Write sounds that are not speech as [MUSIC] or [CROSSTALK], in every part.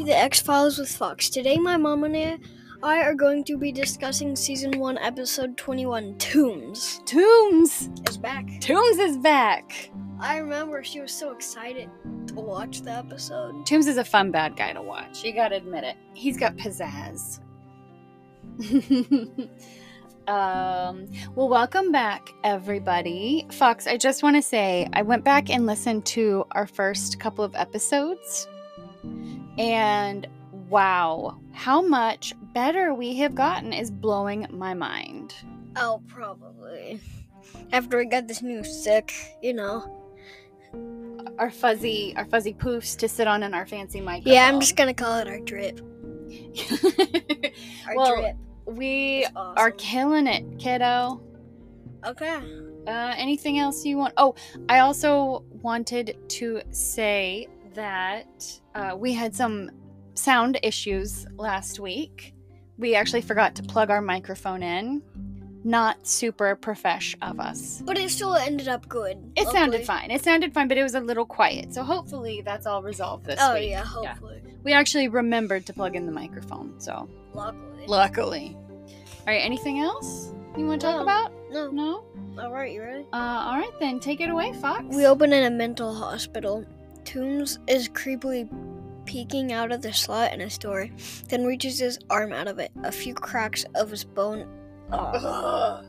to the X Files with Fox. Today, my mom and I are going to be discussing season one, episode 21 Tooms. Tooms! Is back. Tooms is back! I remember she was so excited to watch the episode. Tooms is a fun bad guy to watch. You gotta admit it. He's got pizzazz. [LAUGHS] um, well, welcome back, everybody. Fox, I just want to say I went back and listened to our first couple of episodes, and wow, how much better we have gotten is blowing my mind. Oh, probably. After we got this new sick, you know. Our fuzzy, our fuzzy poofs to sit on in our fancy microphone. Yeah, I'm just gonna call it our drip. [LAUGHS] Our Well, drip. we It's are killing it, kiddo. Okay. Uh, anything else you want? Oh, I also wanted to say that uh, we had some sound issues last week. We actually forgot to plug our microphone in. Not super profesh of us. But it still ended up good. It sounded fine. It sounded fine, but it was a little quiet. So hopefully that's all resolved this Oh, week. Oh, yeah, hopefully. We actually remembered to plug in the microphone. So Luckily. luckily. All right. Anything else you want to talk No. about? no. No. Alright, you ready? Uh, all right then. Take it away, Fox. We open in a mental hospital. Tooms is creepily peeking out of the slot in his door, then reaches his arm out of it. A few cracks of his bone. Oh,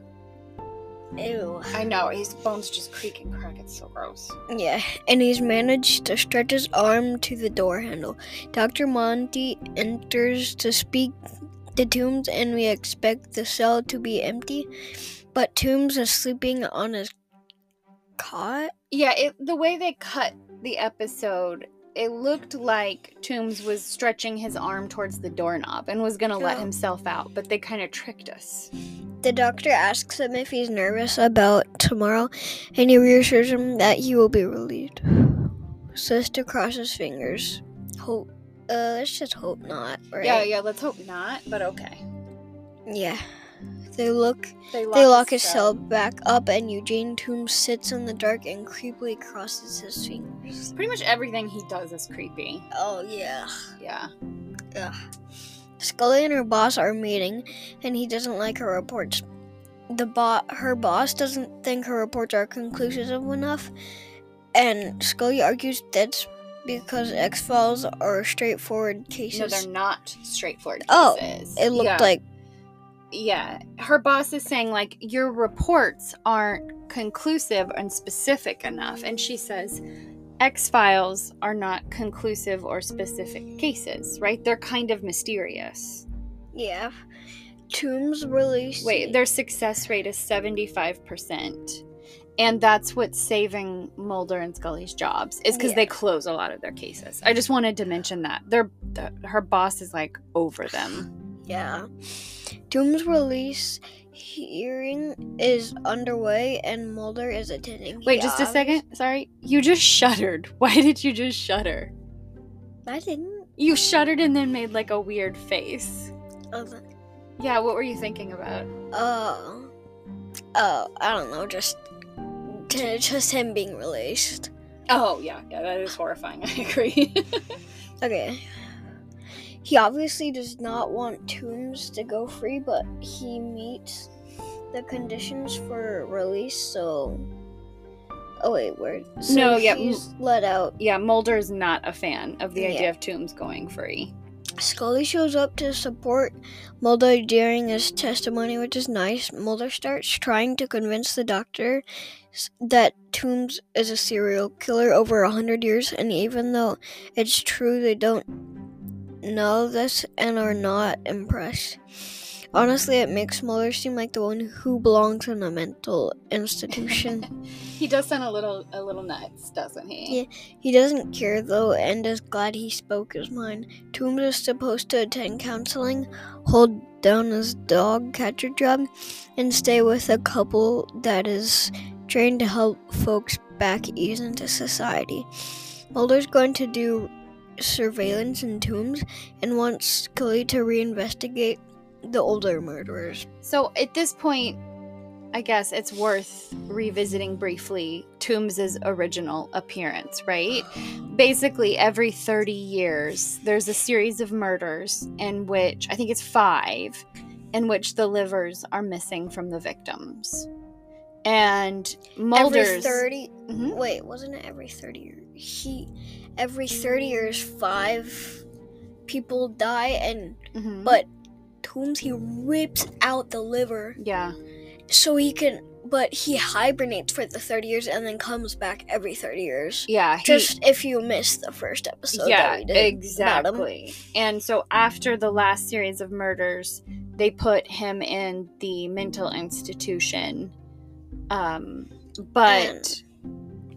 ew. I know his bones just creak and crack. It's so gross. Yeah, and he's managed to stretch his arm to the door handle. Dr. Monty enters to speak to Tooms, and we expect the cell to be empty. But Tooms is sleeping on his cot. Yeah, it, the way they cut the episode, it looked like Tooms was stretching his arm towards the doorknob and was gonna let himself out, but they kind of tricked us. The doctor asks him if he's nervous about tomorrow, and he reassures him that he will be relieved. Sister crosses fingers. Hope. Uh, let's just hope not, right? Yeah, yeah. Let's hope not, but okay. Yeah. They look. They lock, They lock his cell back up, and Eugene Tooms sits in the dark and creepily crosses his fingers. Pretty much everything he does is creepy. Oh yeah. Yeah. Yeah. Scully and her boss are meeting, and he doesn't like her reports. The bo- her boss doesn't think her reports are conclusive enough, and Scully argues that's because X Files are straightforward No, cases. they're not straightforward oh, cases. Oh, it looked yeah. like yeah her boss is saying like your reports aren't conclusive and specific enough and she says x files are not conclusive or specific cases right they're kind of mysterious yeah. Tooms released. wait their success rate is 75% and that's what's saving mulder and scully's jobs is because Yeah. they close a lot of their cases i just wanted to mention that their th- her boss is like over them Yeah. Tooms' release hearing is underway, and Mulder is attending. Wait, just a second. Sorry. You just shuddered. [LAUGHS] Why did you just shudder? I didn't. You shuddered and then made like a weird face. Oh, the- Yeah, what were you thinking about? Oh, oh, I don't know, just, t- just him being released. Oh, yeah. Yeah, that is horrifying. [LAUGHS] I agree. [LAUGHS] Okay. He obviously does not want Tooms to go free, but he meets the conditions for release. So, oh wait, where? So No, yeah, he's let out. yeah, Mulder is not a fan of the idea of Tooms going free. Scully shows up to support Mulder during his testimony, which is nice. Mulder starts trying to convince the doctor that Tooms is a serial killer over a hundred years, and even though it's true, they don't know this and are not impressed. Honestly, it makes Mulder seem like the one who belongs in a mental institution. [LAUGHS] he does sound a little a little nuts, doesn't he? Yeah. He doesn't care though and is glad he spoke his mind. Tooms is supposed to attend counseling, hold down his dog catcher job, and stay with a couple that is trained to help folks back ease into society. Mulder's going to do surveillance in Tooms and wants Scully to reinvestigate the older murderers. So at this point, I guess it's worth revisiting briefly Tooms's original appearance, right? Basically, every 30 years, there's a series of murders in which, I think it's five, in which the livers are missing from the victims. And Mulder's. Every 30 Mhm. Wait, wasn't it every 30 years? He every 30 years 5 people die and Mhm. but Tooms he rips out the liver Yeah. so he can but he hibernates for the 30 years and then comes back every 30 years. Yeah. he- Just if you missed the first episode yeah, that we did exactly. And so after the last series of murders, they put him in the mental institution. Um, but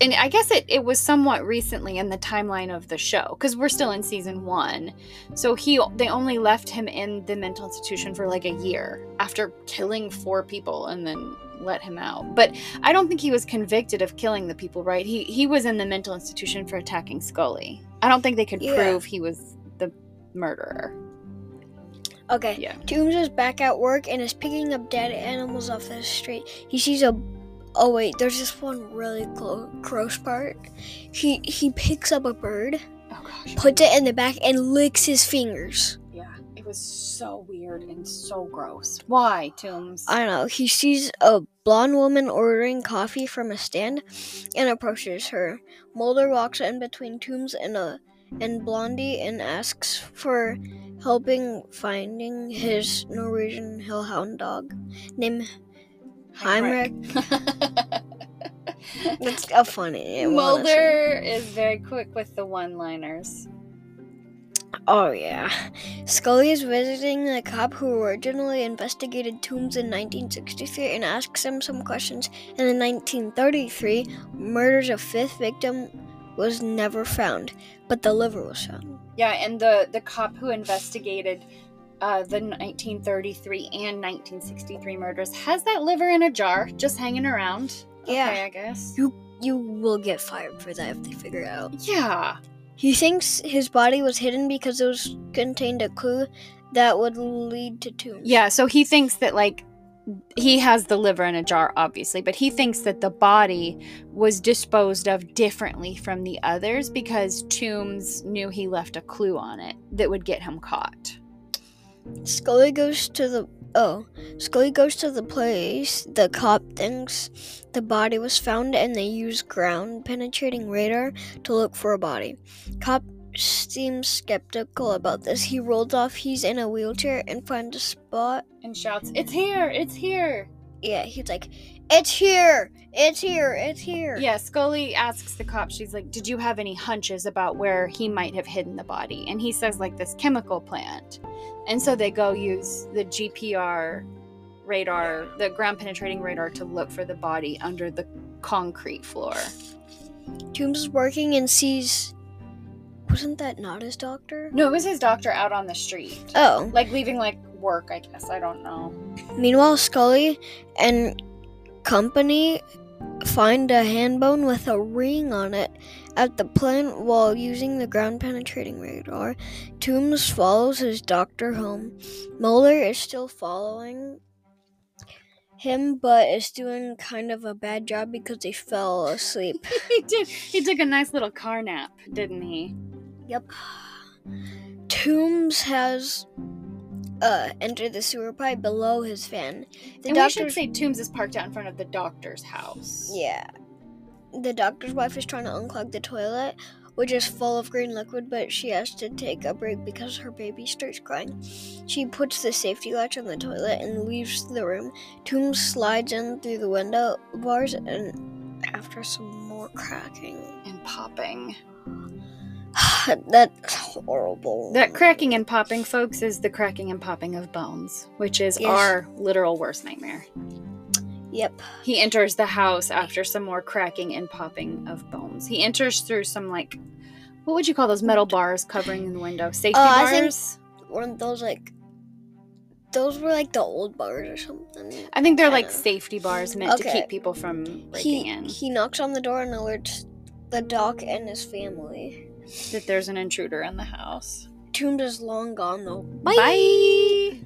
and I guess it, it was somewhat recently in the timeline of the show because we're still in season one. So he they only left him in the mental institution for like a year after killing four people and then let him out. But I don't think he was convicted of killing the people, right? He he was in the mental institution for attacking Scully. I don't think they could Yeah. prove he was the murderer. Okay. Yeah. Tooms is back at work and is picking up dead animals off the street. He sees a. Oh wait, there's this one really clo- gross part. He he picks up a bird, Oh gosh. puts it in the back, and licks his fingers. Yeah. It was so weird and so gross. Why, Tooms? I don't know. He sees a blonde woman ordering coffee from a stand, and approaches her. Mulder walks in between Tooms and a and Blondie and asks for helping finding his Norwegian hellhound dog named Heinrich. [LAUGHS] That's a funny Mulder is very quick with the one-liners. Oh yeah. Scully is visiting the cop who originally investigated Tooms in 1963 and asks him some questions. And in 1933, murder's a fifth victim was never found, but the liver was found. Yeah, and the the cop who investigated uh, the 1933 and 1963 murders has that liver in a jar, just hanging around. Yeah. okay, I guess. You you will get fired for that if they figure it out. Yeah, He thinks his body was hidden because it was contained a clue that would lead to Tooms. yeah. So he thinks that like he has the liver in a jar, obviously, but he thinks that the body was disposed of differently from the others because Tooms knew he left a clue on it that would get him caught. Scully goes to the oh, Scully goes to the place. The cop thinks the body was found, and they use ground penetrating radar to look for a body. Cop seems skeptical about this. He rolls off he's in a wheelchair and finds a spot. And shouts, "It's here! It's here!" Yeah, he's like, "It's here! It's here! It's here!" Yeah, Scully asks the cop, she's like, Did you have any hunches about where he might have hidden the body? And he says, like, this chemical plant. And so they go use the GPR radar, the ground penetrating radar, to look for the body under the concrete floor. Tooms is working and sees. Wasn't that not his doctor? No, it was his doctor out on the street. Oh. Like leaving, like, work, I guess. I don't know. Meanwhile, Scully and company find a hand bone with a ring on it at the plant while using the ground penetrating radar. Tooms follows his doctor home. Mulder is still following him, but is doing kind of a bad job because he fell asleep. [LAUGHS] he did. He took a nice little car nap, didn't he? Yep. Tooms has uh enter the sewer pipe below his fan. The and we should doctor's say Tooms is parked out in front of the doctor's house. Yeah. The doctor's wife is trying to unclog the toilet, which is full of green liquid, but she has to take a break because her baby starts crying. She puts the safety latch on the toilet and leaves the room. Tooms slides in through the window bars and after some more cracking. And popping. That's horrible. That cracking and popping, folks, is the cracking and popping of bones, which is Yes. our literal worst nightmare. Yep. He enters the house after some more cracking and popping of bones. He enters through some, like, what would you call those metal bars covering the window? Safety Uh, I bars? One of those like those were like the old bars or something. I think they're like Kinda. safety bars meant to keep people from breaking He in. he knocks on the door and alerts the doc and his family. That there's an intruder in the house. Tooms is long gone though. Bye.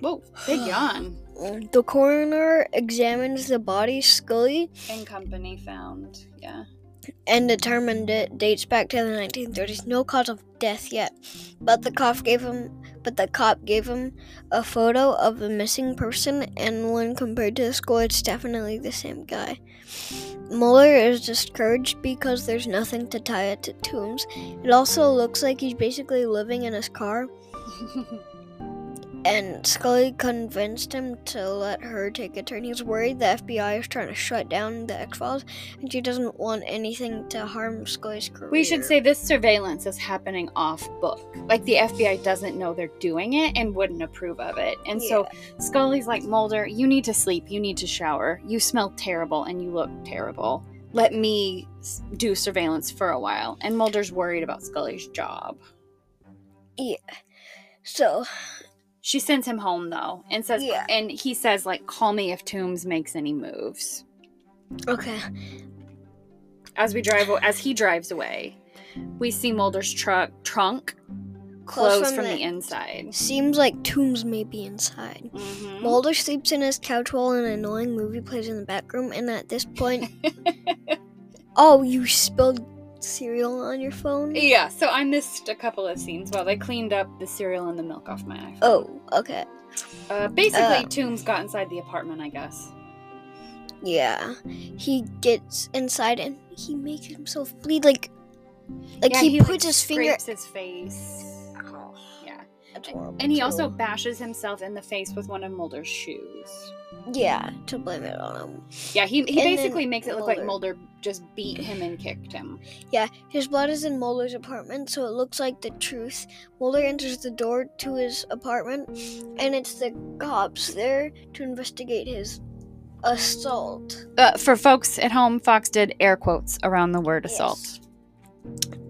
Whoa, big [SIGHS] yawn. The coroner examines the body, Scully, And company found. Yeah. and determined it dates back to the 1930s. No cause of death yet, but the cop gave him, but the cop gave him a photo of the missing person, and when compared to the skull, it's definitely the same guy. Mulder is discouraged because there's nothing to tie it to Tooms. It also looks like he's basically living in his car, [LAUGHS] and Scully convinced him to let her take a turn. He's worried the FBI is trying to shut down the X Files, and she doesn't want anything to harm Scully's career. we should say this surveillance is happening off book. Like the FBI doesn't know they're doing it and wouldn't approve of it. And so Scully's like, Mulder, you need to sleep. You need to shower. You smell terrible and you look terrible. Let me do surveillance for a while. And Mulder's worried about Scully's job. Yeah. So. She sends him home though and says, Yeah. and he says, like, call me if Tooms makes any moves. Okay. As we drive, as he drives away, we see Mulder's truck trunk Closed closed from from, the- the inside. Seems like Tooms may be inside. Mhm. Mulder sleeps in his couch while an annoying movie plays in the back room, and at this point, [LAUGHS] oh, you spilled cereal on your phone? Yeah, so I missed a couple of scenes while they cleaned up the cereal and the milk off my iPhone. Oh, okay. Uh, basically, Uh. Tooms got inside the apartment, I guess. Yeah. He gets inside and he makes himself bleed like like yeah, he, like, puts his finger his face. And he also bashes himself in the face with one of Mulder's shoes. Yeah, to blame it on him. Yeah, he, he And basically makes it look like Mulder. Mulder just beat him and kicked him. Yeah, his blood is in Mulder's apartment, so it looks like the truth. Mulder enters the door to his apartment, and it's the cops there to investigate his assault. Uh, for folks at home, Fox did air quotes around the word assault. Yes.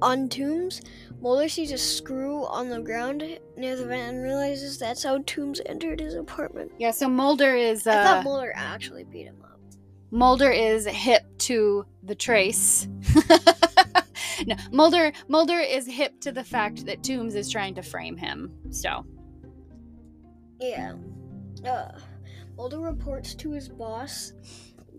On Tooms, Mulder sees a screw on the ground near the vent and realizes that's how Tooms entered his apartment. Yeah, so Mulder is I uh, thought Mulder actually beat him up. Mulder is hip to the trace. [LAUGHS] no, Mulder Mulder is hip to the fact that Tooms is trying to frame him. So Yeah. Uh, Mulder reports to his boss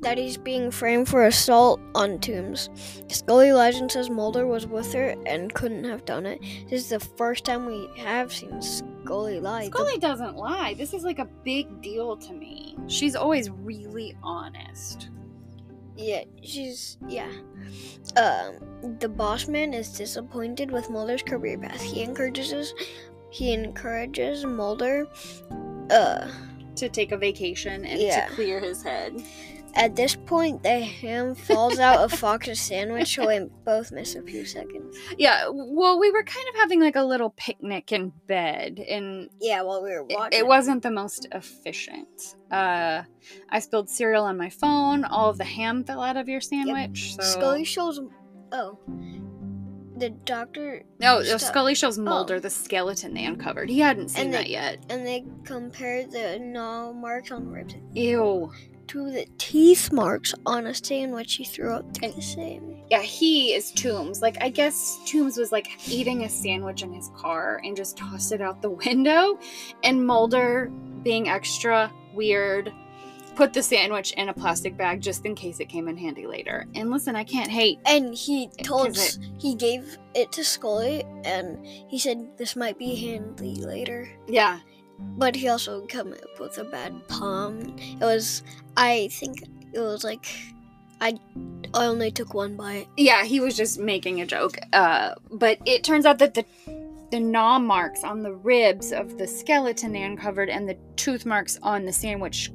that he's being framed for assault on Tooms. Scully lies and says Mulder was with her and couldn't have done it. This is the first time we have seen Scully lie. Scully doesn't lie. This is like a big deal to me. She's always really honest. yeah, she's yeah. Um, the boss man is disappointed with Mulder's career path. He encourages he encourages Mulder. Uh, To take a vacation and Yeah. to clear his head. At this point, the ham falls out of Fox's sandwich, so we both miss a few seconds. Yeah, well, we were kind of having like a little picnic in bed, and Yeah, while we were it, watching. it wasn't the most efficient. Uh, I spilled cereal on my phone. All of the ham fell out of your sandwich. So Scully shows. Oh, the doctor, no, Stop. Scully shows Mulder the skeleton they uncovered. He hadn't seen And that yet. and they compare the gnaw marks on the ribs Ew. To the teeth marks on a sandwich he threw And- the same. Yeah, he is Tooms. Like, I guess Tooms was like eating a sandwich in his car and just tossed it out the window. And Mulder, being extra weird, put the sandwich in a plastic bag just in case it came in handy later. And listen, I can't hate. And he told 'Cause he gave it to Scully, and he said this might be handy later. Yeah, But he also came up with a bad pun. It was, I think it was like, I, I only took one bite. yeah, he was just making a joke. Uh, but it turns out that the the gnaw marks on the ribs of the skeleton they uncovered and the tooth marks on the sandwich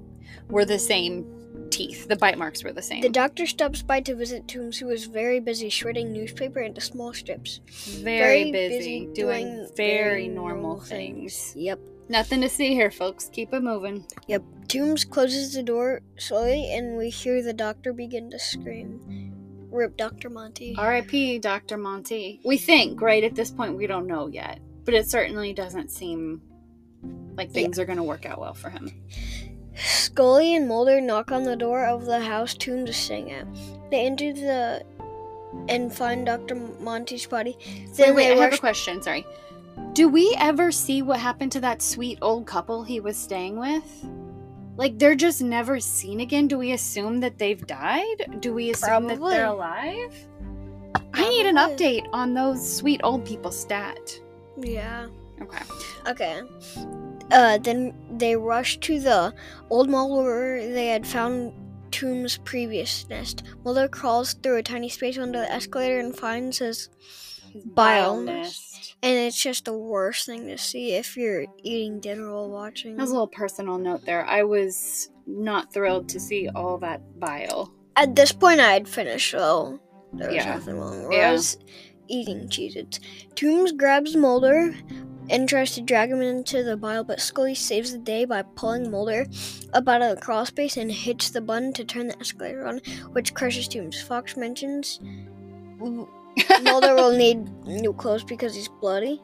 were the same teeth. The bite marks were the same. The doctor stops by to visit Tooms, who is very busy shredding newspaper into small strips. very, busy, doing, very normal things. Yep. Nothing to see here, folks. Keep it moving. Yep. Tooms closes the door slowly, and we hear the doctor begin to scream. Rip Dr. Monty. R.I.P. Dr. Monty. We think, right at this point, we don't know yet, but it certainly doesn't seem like things are going to work out well for him. Scully and Mulder knock on the door of the house Tooms is staying at. They enter the and find Dr. Monty's body. Wait, Then wait, they I have a question. Sorry. Do we ever see what happened to that sweet old couple he was staying with? Like they're just never seen again. Do we assume that they've died? Do we assume that they're alive? I need an update on those sweet old people stat. Yeah. Okay. Okay. Uh, then they rushed to the old mall where they had found Tooms' previous nest. Mulder crawls through a tiny space under the escalator and finds His Bile bile nest. nest. and it's just the worst thing to see if you're eating dinner while watching. That was a little personal note there. I was not thrilled to see all that bile. At this point, I had finished, so there was Yeah. nothing wrong. Yeah. I was eating Cheez-Its. Tooms grabs Mulder and tries to drag him into the bile, but Scully saves the day by pulling Mulder up out of the crawl space and hits the button to turn the escalator on, which crushes Tooms. Fox mentions Mulder will need [LAUGHS] new clothes because he's bloody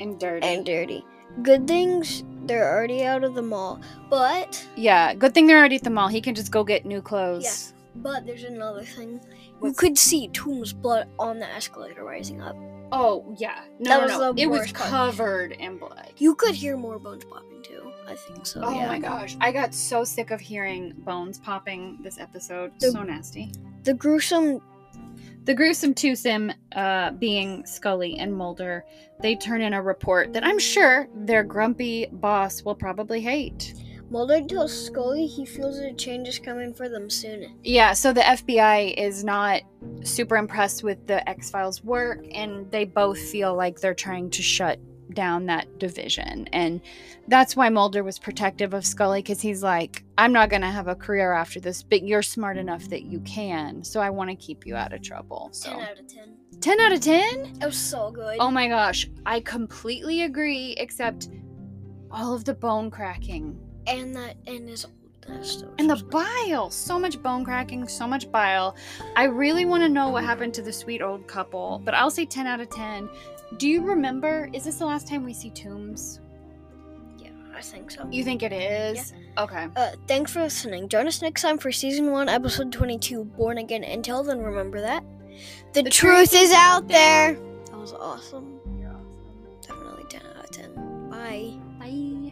and dirty. and dirty. Good things, they're already out of the mall, but yeah, good thing they're already at the mall. He can just go get new clothes. Yes. But there's another thing. You could see Tooms' blood on the escalator rising up. Oh yeah. No, That no, was no. the It was worst part. covered in blood. You could hear more bones popping too. I think so. Oh yeah. my gosh. I got so sick of hearing bones popping this episode. The- so nasty. The gruesome. The gruesome twosome, uh, being Scully and Mulder, they turn in a report that I'm sure their grumpy boss will probably hate. Mulder tells Scully he feels a change is coming for them soon. Yeah, so the FBI is not super impressed with the X Files work, and they both feel like they're trying to shut down that division. And that's why Mulder was protective of Scully because he's like, I'm not going to have a career after this, but you're smart enough that you can. So I want to keep you out of trouble. So 10 out of 10. 10 out of 10? It was so good. Oh my gosh, I completely agree, except all of the bone cracking. and that and his. And the bile. So much bone cracking, so much bile. I really want to know what happened to the sweet old couple, but I'll say 10 out of 10. Do you remember? Is this the last time we see Tooms? Yeah, I think so. You think it is? Okay. Uh, thanks for listening. Join us next time for season one, episode twenty-two, Born Again. Until then, remember that the, The truth, truth is is out there. That was awesome. You're awesome. Definitely ten out of ten. Bye. Bye.